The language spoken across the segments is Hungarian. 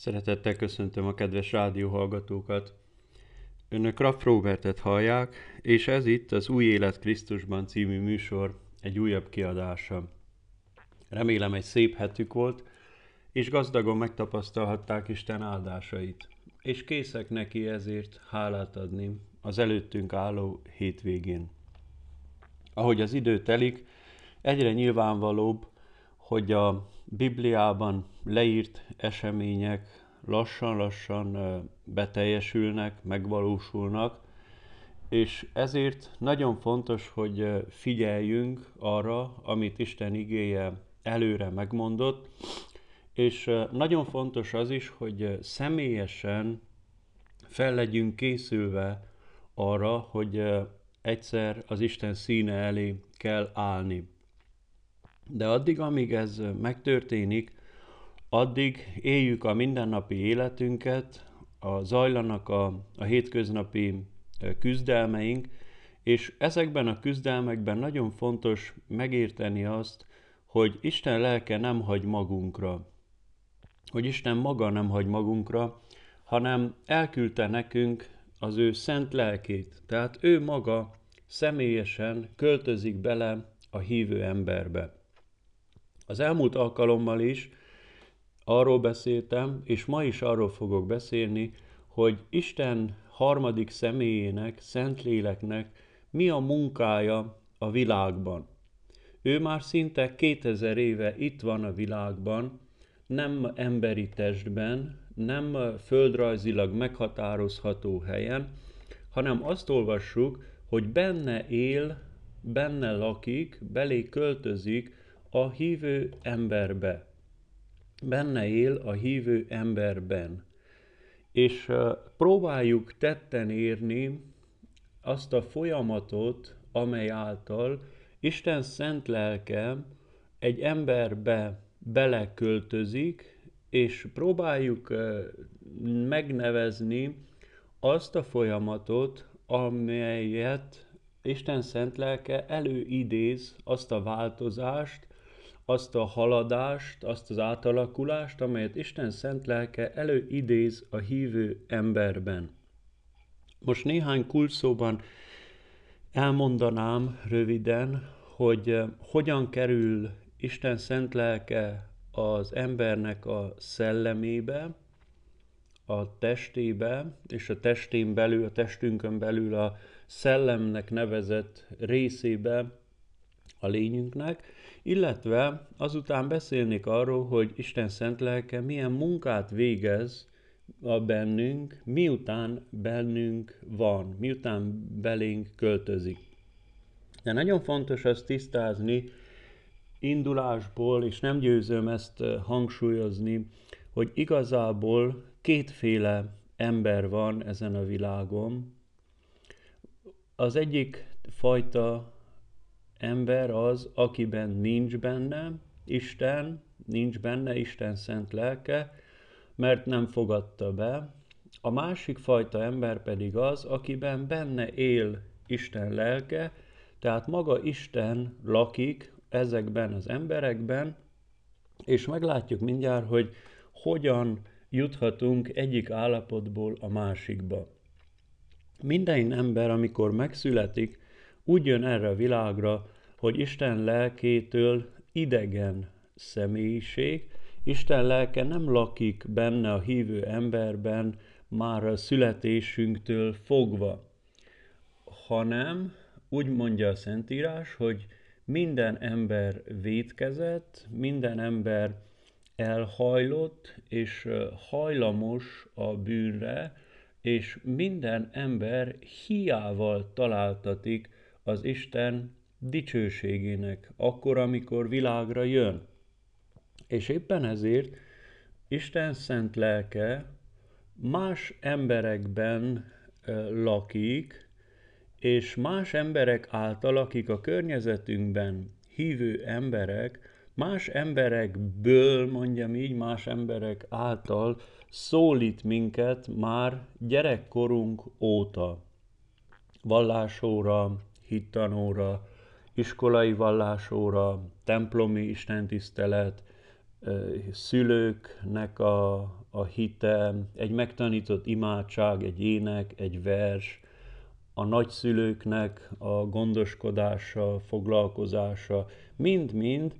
Szeretettel köszöntöm a kedves rádióhallgatókat. Önök Raff Robertet hallják, és ez itt az Új Élet Krisztusban című műsor egy újabb kiadása. Remélem egy szép hetük volt, és gazdagon megtapasztalhatták Isten áldásait, és készek neki ezért hálát adni az előttünk álló hétvégén. Ahogy az idő telik, egyre nyilvánvalóbb, hogy a Bibliában leírt események lassan-lassan beteljesülnek, megvalósulnak, és ezért nagyon fontos, hogy figyeljünk arra, amit Isten igéje előre megmondott, és nagyon fontos az is, hogy személyesen fel legyünk készülve arra, hogy egyszer az Isten színe elé kell állni. De addig, amíg ez megtörténik, addig éljük a mindennapi életünket, a zajlanak a, a hétköznapi küzdelmeink, és ezekben a küzdelmekben nagyon fontos megérteni azt, hogy Isten lelke nem hagy magunkra, hogy Isten maga nem hagy magunkra, hanem elküldte nekünk az ő szent lelkét. Tehát ő maga személyesen költözik bele a hívő emberbe. Az elmúlt alkalommal is arról beszéltem, és ma is arról fogok beszélni, hogy Isten harmadik személyének, Szentléleknek mi a munkája a világban. Ő már szinte 2000 éve itt van a világban, nem emberi testben, nem földrajzilag meghatározható helyen, hanem azt olvassuk, hogy benne él, benne lakik, belé költözik a hívő emberbe. Benne él a hívő emberben. És próbáljuk tetten érni azt a folyamatot, amely által Isten szent lelke egy emberbe beleköltözik, és próbáljuk megnevezni azt a folyamatot, amelyet Isten szent lelke előidéz, azt a változást, azt a haladást, azt az átalakulást, amelyet Isten szent lelke előidéz a hívő emberben. Most néhány kulcsszóban elmondanám röviden, hogy eh, hogyan kerül Isten szent lelke az embernek a szellemébe, a testébe, és a testén belül, a testünkön belül a szellemnek nevezett részébe a lényünknek, illetve azután beszélnék arról, hogy Isten szent lelke milyen munkát végez a bennünk, miután bennünk van, miután belénk költözik. De nagyon fontos azt tisztázni indulásból, és nem győzöm ezt hangsúlyozni, hogy igazából kétféle ember van ezen a világon. Az egyik fajta ember az, akiben nincs benne Isten, nincs benne Isten szent lelke, mert nem fogadta be. A másik fajta ember pedig az, akiben benne él Isten lelke, tehát maga Isten lakik ezekben az emberekben, és meglátjuk mindjárt, hogy hogyan juthatunk egyik állapotból a másikba. Minden ember, amikor megszületik, úgy jön erre a világra, hogy Isten lelkétől idegen személyiség, Isten lelke nem lakik benne a hívő emberben már a születésünktől fogva, hanem úgy mondja a Szentírás, hogy minden ember vétkezett, minden ember elhajlott és hajlamos a bűnre, és minden ember hiával találtatik az Isten dicsőségének, akkor, amikor világra jön. És éppen ezért Isten szent lelke más emberekben lakik, és más emberek által, akik a környezetünkben hívő emberek, más emberekből, mondjam így, más emberek által szólít minket már gyerekkorunk óta. Vallásóra, hittanóra, iskolai vallásóra, templomi istentisztelet, szülőknek a, a hite, egy megtanított imádság, egy ének, egy vers, a nagyszülőknek a gondoskodása, foglalkozása, mind-mind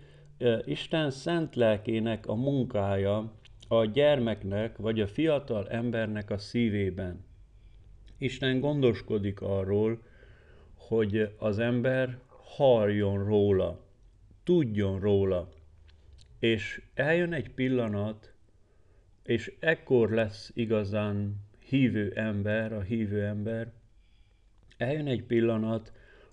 Isten szent lelkének a munkája a gyermeknek vagy a fiatal embernek a szívében. Isten gondoskodik arról, hogy az ember halljon róla, tudjon róla. És eljön egy pillanat, és ekkor lesz igazán hívő ember, a hívő ember, eljön egy pillanat,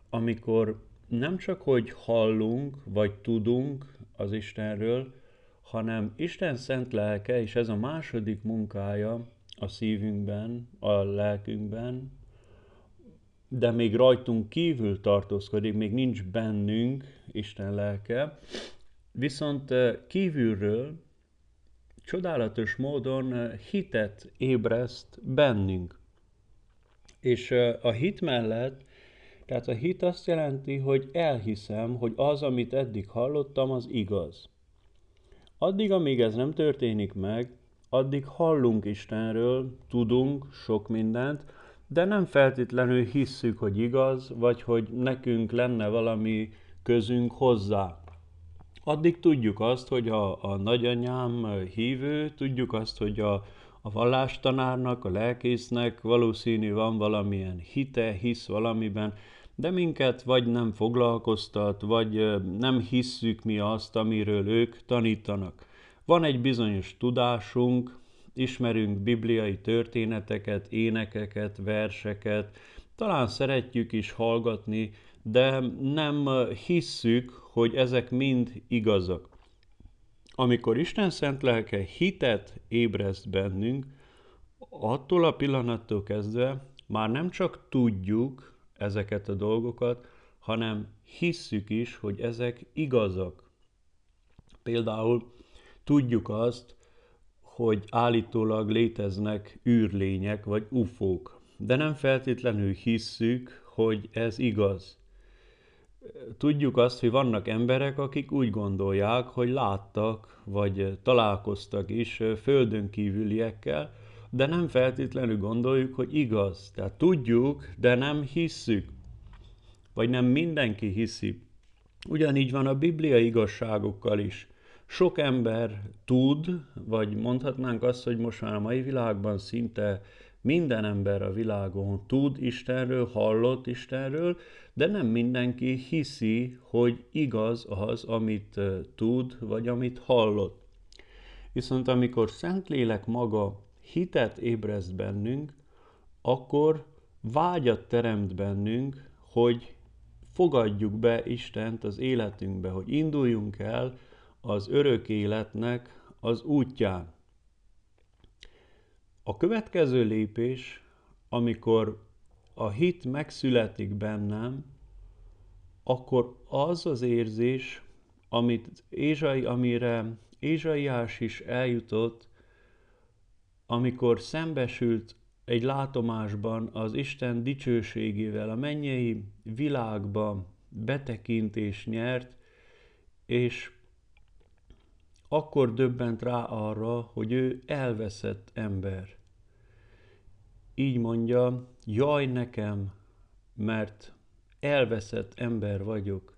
amikor nem csak, hogy hallunk, vagy tudunk az Istenről, hanem Isten szent lelke, és ez a második munkája a szívünkben, a lelkünkben, de még rajtunk kívül tartózkodik, még nincs bennünk Isten lelke, viszont eh, kívülről csodálatos módon eh, hitet ébreszt bennünk. És eh, a hit mellett, tehát a hit azt jelenti, hogy elhiszem, hogy az, amit eddig hallottam, az igaz. Addig, amíg ez nem történik meg, addig hallunk Istenről, tudunk sok mindent, de nem feltétlenül hisszük, hogy igaz, vagy hogy nekünk lenne valami közünk hozzá. Addig tudjuk azt, hogy a, a nagyanyám hívő, tudjuk azt, hogy a, a vallástanárnak, a lelkésznek valószínű van valamilyen hite, hisz valamiben, de minket vagy nem foglalkoztat, vagy nem hisszük mi azt, amiről ők tanítanak. Van egy bizonyos tudásunk, ismerünk bibliai történeteket, énekeket, verseket, talán szeretjük is hallgatni, de nem hisszük, hogy ezek mind igazak. Amikor Isten szent lelke hitet ébreszt bennünk, attól a pillanattól kezdve már nem csak tudjuk ezeket a dolgokat, hanem hisszük is, hogy ezek igazak. Például tudjuk azt, hogy állítólag léteznek űrlények vagy ufók, de nem feltétlenül hisszük, hogy ez igaz. Tudjuk azt, hogy vannak emberek, akik úgy gondolják, hogy láttak, vagy találkoztak is földön kívüliekkel, de nem feltétlenül gondoljuk, hogy igaz. Tehát tudjuk, de nem hisszük. Vagy nem mindenki hiszi. Ugyanígy van a bibliai igazságokkal is. Sok ember tud, vagy mondhatnánk azt, hogy most már a mai világban szinte minden ember a világon tud Istenről, hallott Istenről, de nem mindenki hiszi, hogy igaz az, amit tud, vagy amit hallott. Viszont amikor Szentlélek maga hitet ébreszt bennünk, akkor vágyat teremt bennünk, hogy fogadjuk be Istent az életünkbe, hogy induljunk el az örök életnek az útján. A következő lépés, amikor a hit megszületik bennem, akkor az az érzés, amit Ézsai, amire Ézsaiás is eljutott, amikor szembesült egy látomásban az Isten dicsőségével, a mennyei világba betekintés nyert, és akkor döbbent rá arra, hogy ő elveszett ember. Így mondja, jaj nekem, mert elveszett ember vagyok,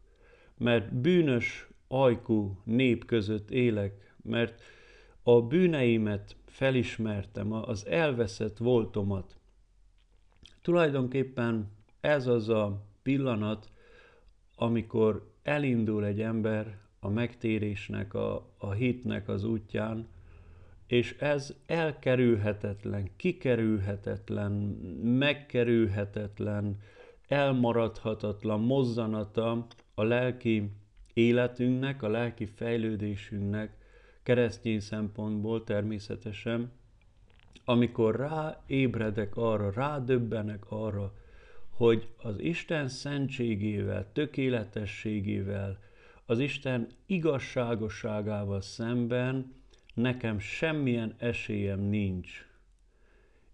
mert bűnös ajkú nép között élek, mert a bűneimet felismertem, az elveszett voltomat. Tulajdonképpen ez az a pillanat, amikor elindul egy ember a megtérésnek, a, a hitnek az útján, és ez elkerülhetetlen, kikerülhetetlen, megkerülhetetlen, elmaradhatatlan mozzanata a lelki életünknek, a lelki fejlődésünknek, keresztény szempontból természetesen, amikor ráébredek arra, rádöbbenek arra, hogy az Isten szentségével, tökéletességével, az Isten igazságosságával szemben nekem semmilyen esélyem nincs.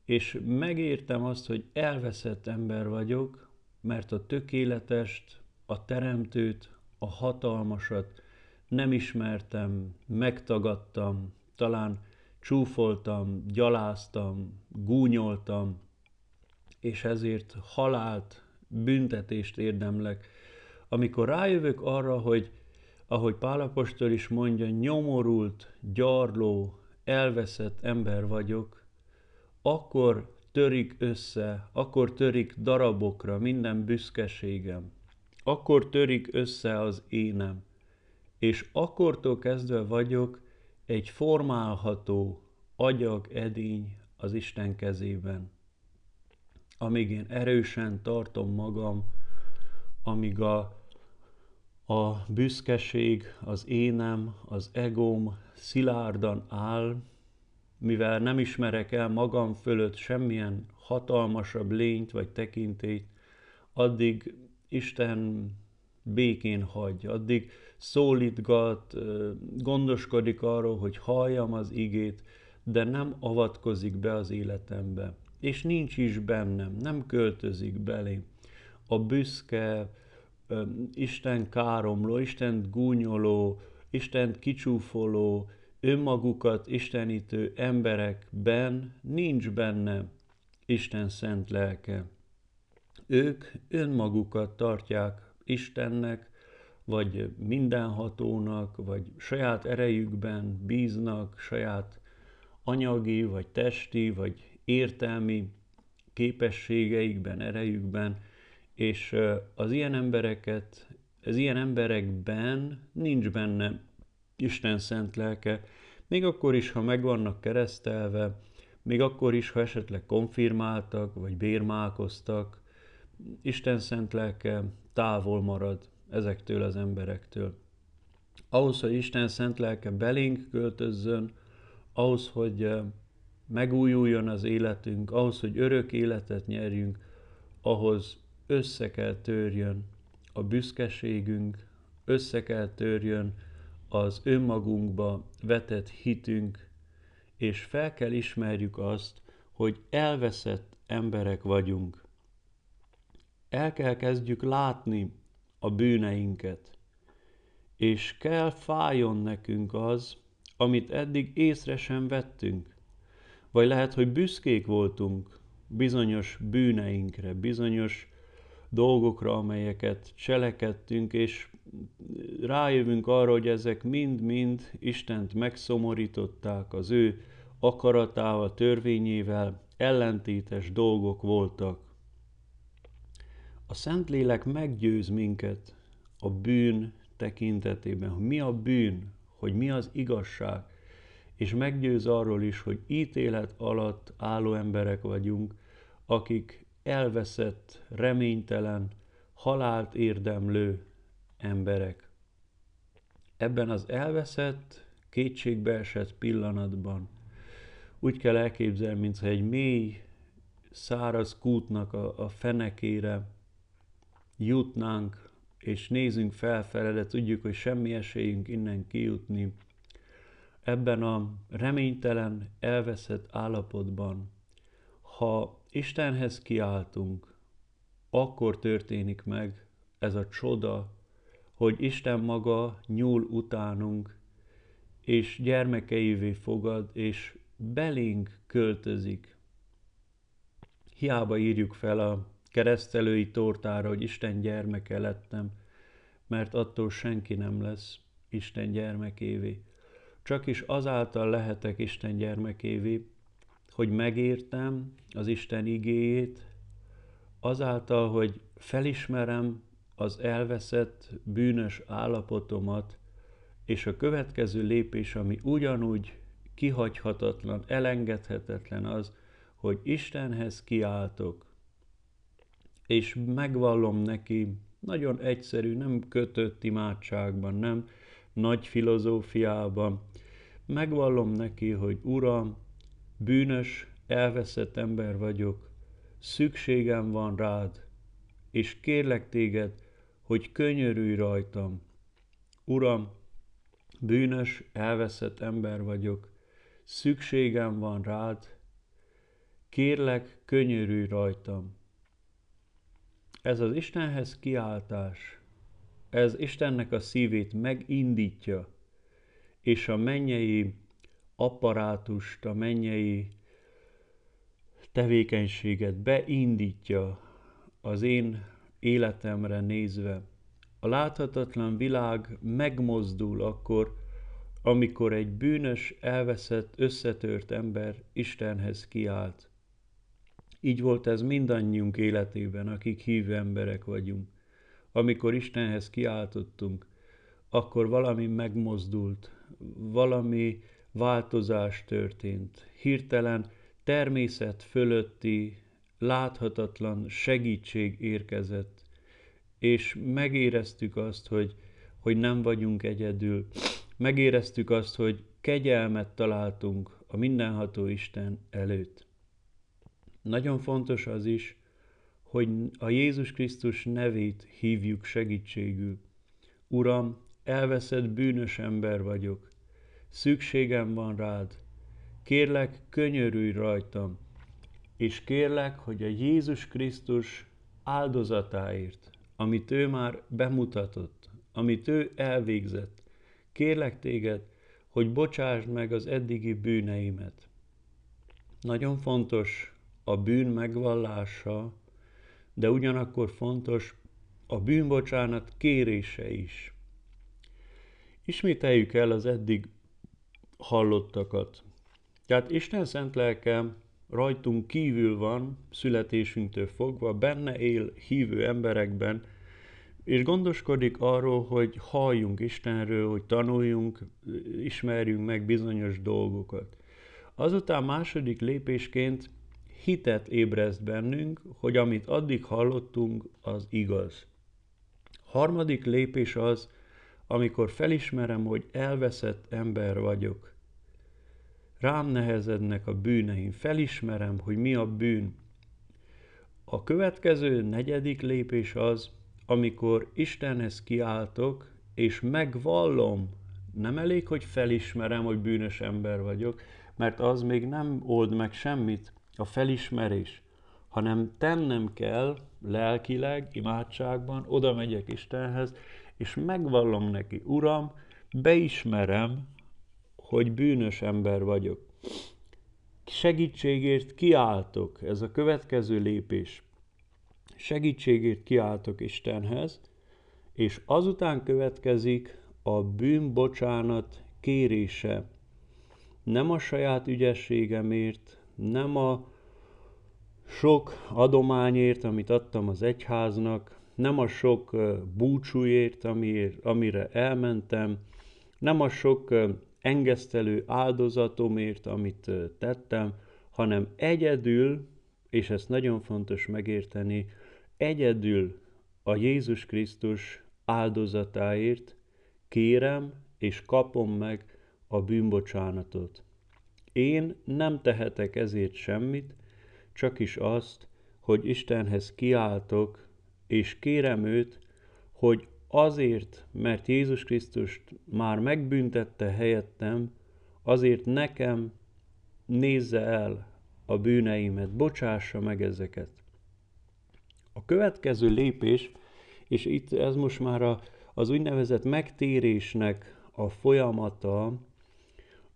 És megértem azt, hogy elveszett ember vagyok, mert a tökéletest, a teremtőt, a hatalmasat nem ismertem, megtagadtam, talán csúfoltam, gyaláztam, gúnyoltam, és ezért halált, büntetést érdemlek. Amikor rájövök arra, hogy ahogy Pálapostól is mondja, nyomorult, gyarló, elveszett ember vagyok, akkor törik össze, akkor törik darabokra minden büszkeségem, akkor törik össze az énem, és akkortól kezdve vagyok egy formálható agyag edény az Isten kezében. Amíg én erősen tartom magam, amíg a a büszkeség, az énem, az egóm szilárdan áll, mivel nem ismerek el magam fölött semmilyen hatalmasabb lényt vagy tekintélyt, addig Isten békén hagy, addig szólítgat, gondoskodik arról, hogy halljam az igét, de nem avatkozik be az életembe. És nincs is bennem, nem költözik belé. A büszke, Isten káromló, Isten gúnyoló, Isten kicsúfoló, önmagukat istenítő emberekben nincs benne Isten szent lelke. Ők önmagukat tartják Istennek, vagy mindenhatónak, vagy saját erejükben bíznak, saját anyagi, vagy testi, vagy értelmi képességeikben, erejükben, és az ilyen embereket, az ilyen emberekben nincs benne Isten szent lelke, még akkor is, ha meg vannak keresztelve, még akkor is, ha esetleg konfirmáltak, vagy bérmálkoztak, Isten szent lelke távol marad ezektől az emberektől. Ahhoz, hogy Isten szent lelke belénk költözzön, ahhoz, hogy megújuljon az életünk, ahhoz, hogy örök életet nyerjünk, ahhoz össze kell törjön a büszkeségünk, össze kell törjön az önmagunkba vetett hitünk, és fel kell ismerjük azt, hogy elveszett emberek vagyunk. El kell kezdjük látni a bűneinket, és kell fájjon nekünk az, amit eddig észre sem vettünk. Vagy lehet, hogy büszkék voltunk bizonyos bűneinkre, bizonyos dolgokra, amelyeket cselekedtünk, és rájövünk arra, hogy ezek mind-mind Istent megszomorították, az ő akaratával, törvényével ellentétes dolgok voltak. A Szentlélek meggyőz minket a bűn tekintetében, hogy mi a bűn, hogy mi az igazság, és meggyőz arról is, hogy ítélet alatt álló emberek vagyunk, akik elveszett, reménytelen, halált érdemlő emberek. Ebben az elveszett, kétségbeesett pillanatban úgy kell elképzelni, mintha egy mély, száraz kútnak a, a fenekére jutnánk, és nézünk felfele, de tudjuk, hogy semmi esélyünk innen kijutni. Ebben a reménytelen, elveszett állapotban, ha Istenhez kiáltunk, akkor történik meg ez a csoda, hogy Isten maga nyúl utánunk, és gyermekeivé fogad, és belénk költözik. Hiába írjuk fel a keresztelői tortára, hogy Isten gyermeke lettem, mert attól senki nem lesz Isten gyermekévé. Csak is azáltal lehetek Isten gyermekévé, hogy megértem az Isten igéjét, azáltal, hogy felismerem az elveszett, bűnös állapotomat, és a következő lépés, ami ugyanúgy kihagyhatatlan, elengedhetetlen az, hogy Istenhez kiáltok, és megvallom neki nagyon egyszerű, nem kötött imádságban, nem nagy filozófiában, megvallom neki, hogy Uram, bűnös, elveszett ember vagyok, szükségem van rád, és kérlek téged, hogy könyörülj rajtam. Uram, bűnös, elveszett ember vagyok, szükségem van rád, kérlek, könyörülj rajtam. Ez az Istenhez kiáltás, ez Istennek a szívét megindítja, és a mennyei apparátust, a mennyei tevékenységet beindítja az én életemre nézve. A láthatatlan világ megmozdul akkor, amikor egy bűnös, elveszett, összetört ember Istenhez kiált. Így volt ez mindannyiunk életében, akik hívő emberek vagyunk. Amikor Istenhez kiáltottunk, akkor valami megmozdult, valami változás történt. Hirtelen természet fölötti, láthatatlan segítség érkezett, és megéreztük azt, hogy, hogy nem vagyunk egyedül. Megéreztük azt, hogy kegyelmet találtunk a mindenható Isten előtt. Nagyon fontos az is, hogy a Jézus Krisztus nevét hívjuk segítségül. Uram, elveszett bűnös ember vagyok, szükségem van rád, kérlek, könyörülj rajtam, és kérlek, hogy a Jézus Krisztus áldozatáért, amit ő már bemutatott, amit ő elvégzett, kérlek téged, hogy bocsásd meg az eddigi bűneimet. Nagyon fontos a bűn megvallása, de ugyanakkor fontos a bűnbocsánat kérése is. Ismételjük el az eddig hallottakat. Tehát Isten szent lelke rajtunk kívül van, születésünktől fogva, benne él hívő emberekben, és gondoskodik arról, hogy halljunk Istenről, hogy tanuljunk, ismerjünk meg bizonyos dolgokat. Azután második lépésként hitet ébreszt bennünk, hogy amit addig hallottunk, az igaz. Harmadik lépés az, amikor felismerem, hogy elveszett ember vagyok. Rám nehezednek a bűneim, felismerem, hogy mi a bűn. A következő negyedik lépés az, amikor Istenhez kiáltok, és megvallom, nem elég, hogy felismerem, hogy bűnös ember vagyok, mert az még nem old meg semmit, a felismerés, hanem tennem kell lelkileg, imádságban, oda megyek Istenhez, és megvallom neki, Uram, beismerem, hogy bűnös ember vagyok. Segítségért kiáltok, ez a következő lépés. Segítségért kiáltok Istenhez, és azután következik a bűnbocsánat kérése. Nem a saját ügyességemért, nem a sok adományért, amit adtam az egyháznak, nem a sok búcsúért, amiért, amire elmentem, nem a sok engesztelő áldozatomért, amit tettem, hanem egyedül, és ezt nagyon fontos megérteni, egyedül a Jézus Krisztus áldozatáért kérem és kapom meg a bűnbocsánatot. Én nem tehetek ezért semmit, csak is azt, hogy Istenhez kiáltok, és kérem őt, hogy azért, mert Jézus Krisztust már megbüntette helyettem, azért nekem nézze el a bűneimet, bocsássa meg ezeket. A következő lépés, és itt ez most már a, az úgynevezett megtérésnek a folyamata,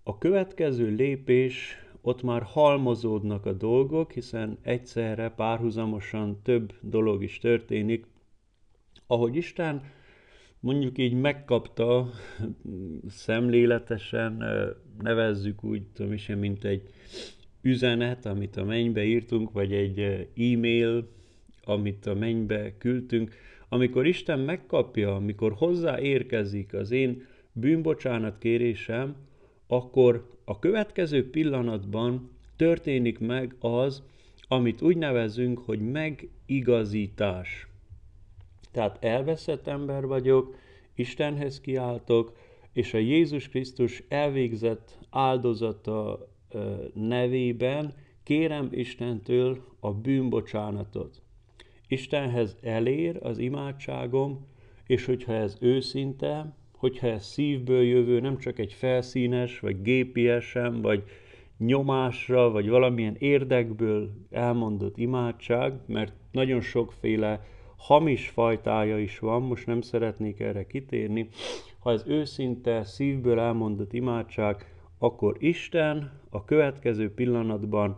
a következő lépés, ott már halmozódnak a dolgok, hiszen egyszerre párhuzamosan több dolog is történik. Ahogy Isten mondjuk így megkapta szemléletesen, nevezzük úgy, tudom is, mint egy üzenet, amit a mennybe írtunk, vagy egy e-mail, amit a mennybe küldtünk, amikor Isten megkapja, amikor hozzáérkezik az én bűnbocsánat kérésem, akkor a következő pillanatban történik meg az, amit úgy nevezünk, hogy megigazítás. Tehát elveszett ember vagyok, Istenhez kiáltok, és a Jézus Krisztus elvégzett áldozata nevében kérem Istentől a bűnbocsánatot. Istenhez elér az imádságom, és hogyha ez őszinte, hogyha ez szívből jövő, nem csak egy felszínes, vagy gépiesen, vagy nyomásra, vagy valamilyen érdekből elmondott imádság, mert nagyon sokféle hamis fajtája is van, most nem szeretnék erre kitérni. Ha ez őszinte, szívből elmondott imádság, akkor Isten a következő pillanatban,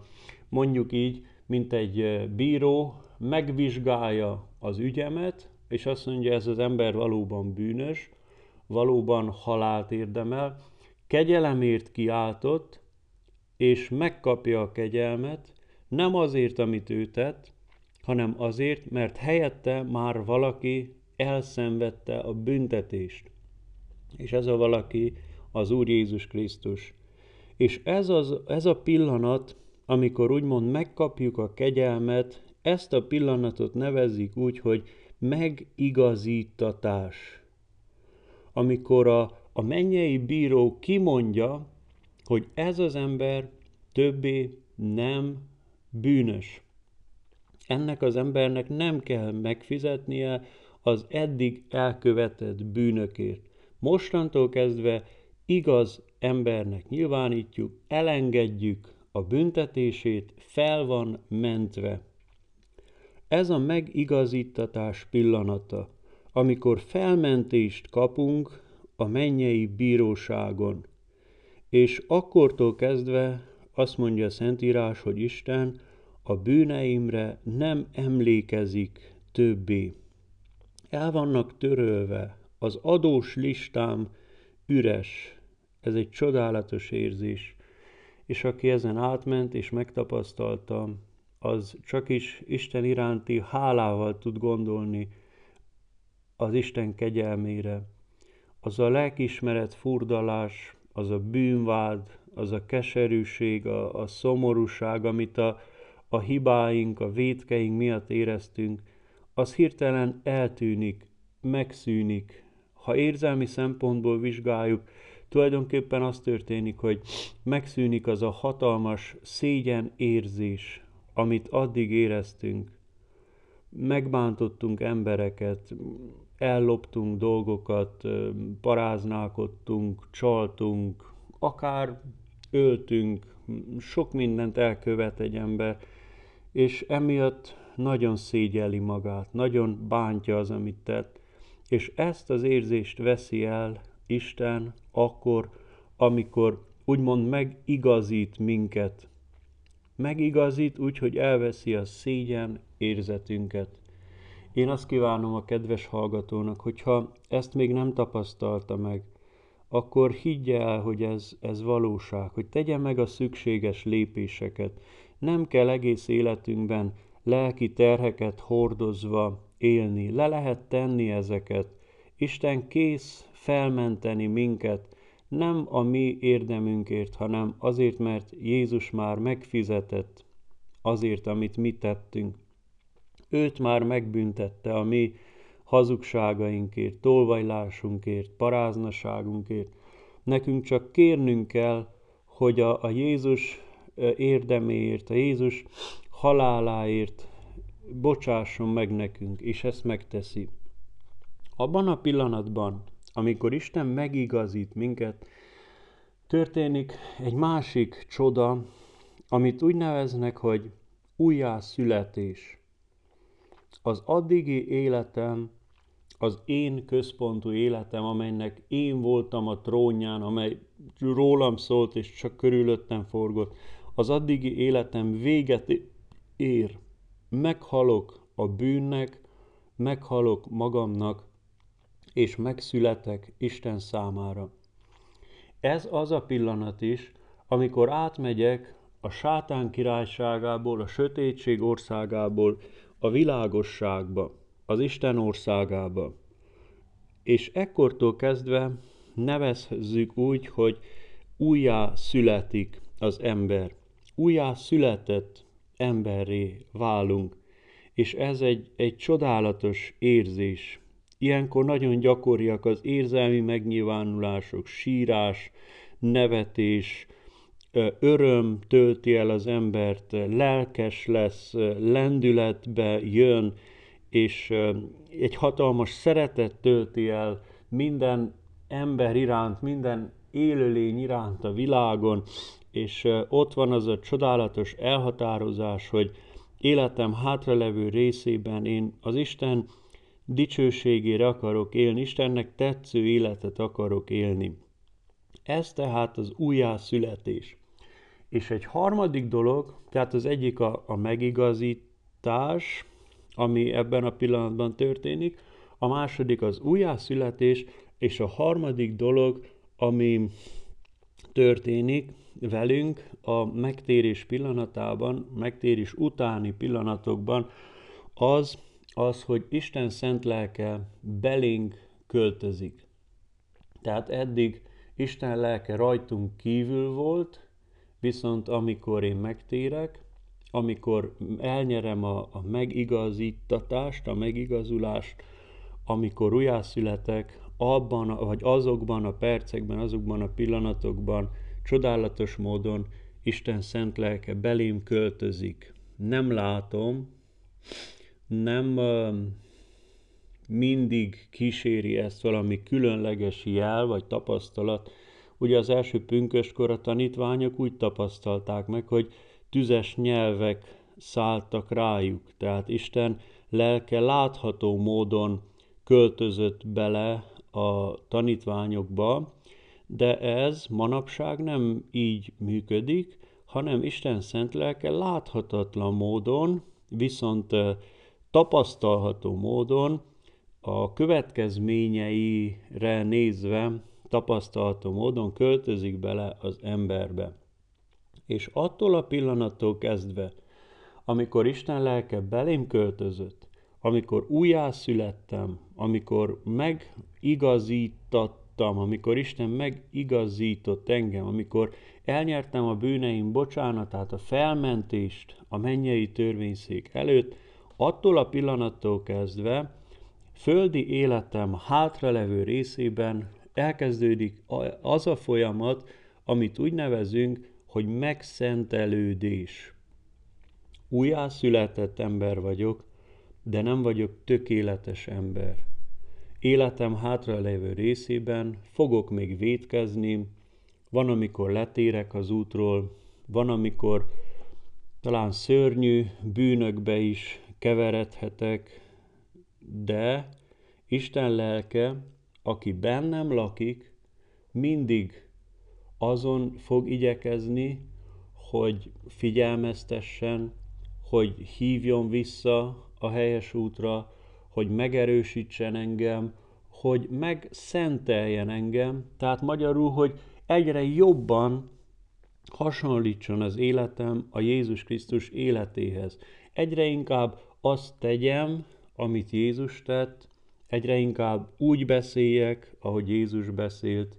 mondjuk így, mint egy bíró, megvizsgálja az ügyemet, és azt mondja, ez az ember valóban bűnös, valóban halált érdemel, kegyelemért kiáltott, és megkapja a kegyelmet, nem azért, amit ő tett, hanem azért, mert helyette már valaki elszenvedte a büntetést. És ez a valaki az Úr Jézus Krisztus. És ez, az, ez a pillanat, amikor úgymond megkapjuk a kegyelmet, ezt a pillanatot nevezik úgy, hogy megigazítatás. Amikor a, a mennyei bíró kimondja, hogy ez az ember többé nem bűnös. Ennek az embernek nem kell megfizetnie az eddig elkövetett bűnökért. Mostantól kezdve igaz embernek nyilvánítjuk, elengedjük a büntetését, fel van mentve. Ez a megigazítatás pillanata, amikor felmentést kapunk a mennyei bíróságon. És akkortól kezdve azt mondja a Szentírás, hogy Isten a bűneimre nem emlékezik többé. El vannak törölve, az adós listám üres. Ez egy csodálatos érzés. És aki ezen átment és megtapasztalta, az csak is Isten iránti hálával tud gondolni az Isten kegyelmére. Az a lelkismeret furdalás, az a bűnvád, az a keserűség, a, a szomorúság, amit a, a hibáink, a védkeink miatt éreztünk, az hirtelen eltűnik, megszűnik. Ha érzelmi szempontból vizsgáljuk, tulajdonképpen az történik, hogy megszűnik az a hatalmas szégyen érzés, amit addig éreztünk. Megbántottunk embereket, elloptunk dolgokat, paráználkodtunk, csaltunk, akár öltünk, sok mindent elkövet egy ember, és emiatt nagyon szégyeli magát, nagyon bántja az, amit tett, és ezt az érzést veszi el Isten akkor, amikor úgymond megigazít minket. Megigazít úgy, hogy elveszi a szégyen érzetünket. Én azt kívánom a kedves hallgatónak, hogyha ezt még nem tapasztalta meg, akkor higgye el, hogy ez, ez valóság, hogy tegye meg a szükséges lépéseket. Nem kell egész életünkben lelki terheket hordozva élni, le lehet tenni ezeket. Isten kész felmenteni minket, nem a mi érdemünkért, hanem azért, mert Jézus már megfizetett azért, amit mi tettünk. Őt már megbüntette a mi hazugságainkért, tolvajlásunkért, paráznaságunkért. Nekünk csak kérnünk kell, hogy a, a Jézus érdeméért, a Jézus haláláért bocsásson meg nekünk, és ezt megteszi. Abban a pillanatban, amikor Isten megigazít minket, történik egy másik csoda, amit úgy neveznek, hogy újjászületés. Az addigi életem az én központú életem, amelynek én voltam a trónján, amely rólam szólt és csak körülöttem forgott, az addigi életem véget ér. Meghalok a bűnnek, meghalok magamnak, és megszületek Isten számára. Ez az a pillanat is, amikor átmegyek a sátán királyságából, a sötétség országából a világosságba az Isten országába. És ekkortól kezdve nevezzük úgy, hogy újjá születik az ember. Újjá született emberré válunk. És ez egy, egy csodálatos érzés. Ilyenkor nagyon gyakoriak az érzelmi megnyilvánulások, sírás, nevetés, öröm tölti el az embert, lelkes lesz, lendületbe jön, és egy hatalmas szeretet tölti el minden ember iránt, minden élőlény iránt a világon, és ott van az a csodálatos elhatározás, hogy életem hátralevő részében én az Isten dicsőségére akarok élni, Istennek tetsző életet akarok élni. Ez tehát az újjászületés. És egy harmadik dolog, tehát az egyik a, a megigazítás, ami ebben a pillanatban történik, a második az újjászületés, és a harmadik dolog, ami történik velünk a megtérés pillanatában, megtérés utáni pillanatokban, az, az, hogy Isten szent lelke belénk költözik. Tehát eddig Isten lelke rajtunk kívül volt, viszont amikor én megtérek, amikor elnyerem a, a megigazítatást, a megigazulást, amikor újjászületek, abban, vagy azokban a percekben, azokban a pillanatokban csodálatos módon Isten szent lelke belém költözik. Nem látom, nem mindig kíséri ezt valami különleges jel vagy tapasztalat. Ugye az első pünköskor tanítványok úgy tapasztalták meg, hogy tüzes nyelvek szálltak rájuk, tehát Isten lelke látható módon költözött bele a tanítványokba, de ez manapság nem így működik, hanem Isten szent lelke láthatatlan módon, viszont tapasztalható módon a következményeire nézve tapasztalható módon költözik bele az emberbe. És attól a pillanattól kezdve, amikor Isten lelke belém költözött, amikor újjászülettem, amikor megigazítattam, amikor Isten megigazított engem, amikor elnyertem a bűneim bocsánatát, a felmentést a mennyei törvényszék előtt, attól a pillanattól kezdve földi életem hátralevő részében elkezdődik az a folyamat, amit úgy nevezünk, hogy megszentelődés. Újjászületett ember vagyok, de nem vagyok tökéletes ember. Életem hátralévő részében fogok még vétkezni, van, amikor letérek az útról, van, amikor talán szörnyű bűnökbe is keveredhetek, de Isten lelke, aki bennem lakik, mindig azon fog igyekezni, hogy figyelmeztessen, hogy hívjon vissza a helyes útra, hogy megerősítsen engem, hogy megszenteljen engem, tehát magyarul, hogy egyre jobban hasonlítson az életem a Jézus Krisztus életéhez. Egyre inkább azt tegyem, amit Jézus tett, egyre inkább úgy beszéljek, ahogy Jézus beszélt,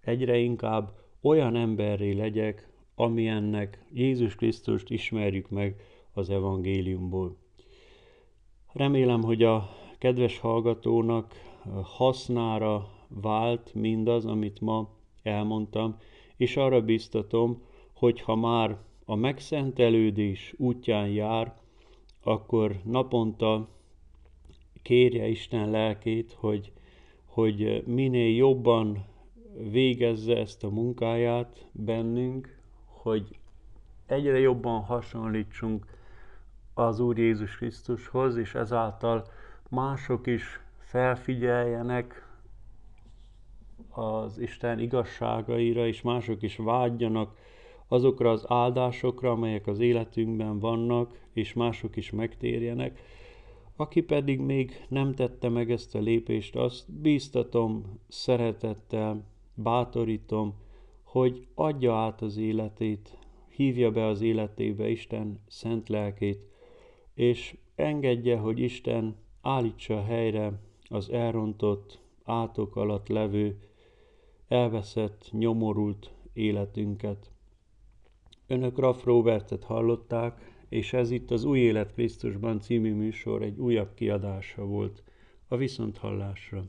egyre inkább olyan emberré legyek, amilyennek Jézus Krisztust ismerjük meg az evangéliumból. Remélem, hogy a kedves hallgatónak hasznára vált mindaz, amit ma elmondtam, és arra biztatom, hogy ha már a megszentelődés útján jár, akkor naponta kérje Isten lelkét, hogy, hogy minél jobban végezze ezt a munkáját bennünk, hogy egyre jobban hasonlítsunk az Úr Jézus Krisztushoz, és ezáltal mások is felfigyeljenek az Isten igazságaira, és mások is vágyjanak azokra az áldásokra, amelyek az életünkben vannak, és mások is megtérjenek. Aki pedig még nem tette meg ezt a lépést, azt bíztatom, szeretettel, bátorítom, hogy adja át az életét, hívja be az életébe Isten szent lelkét, és engedje, hogy Isten állítsa helyre az elrontott, átok alatt levő, elveszett, nyomorult életünket. Önök Raff Robertet hallották, és ez itt az Új Élet Krisztusban című műsor egy újabb kiadása volt a Viszonthallásra.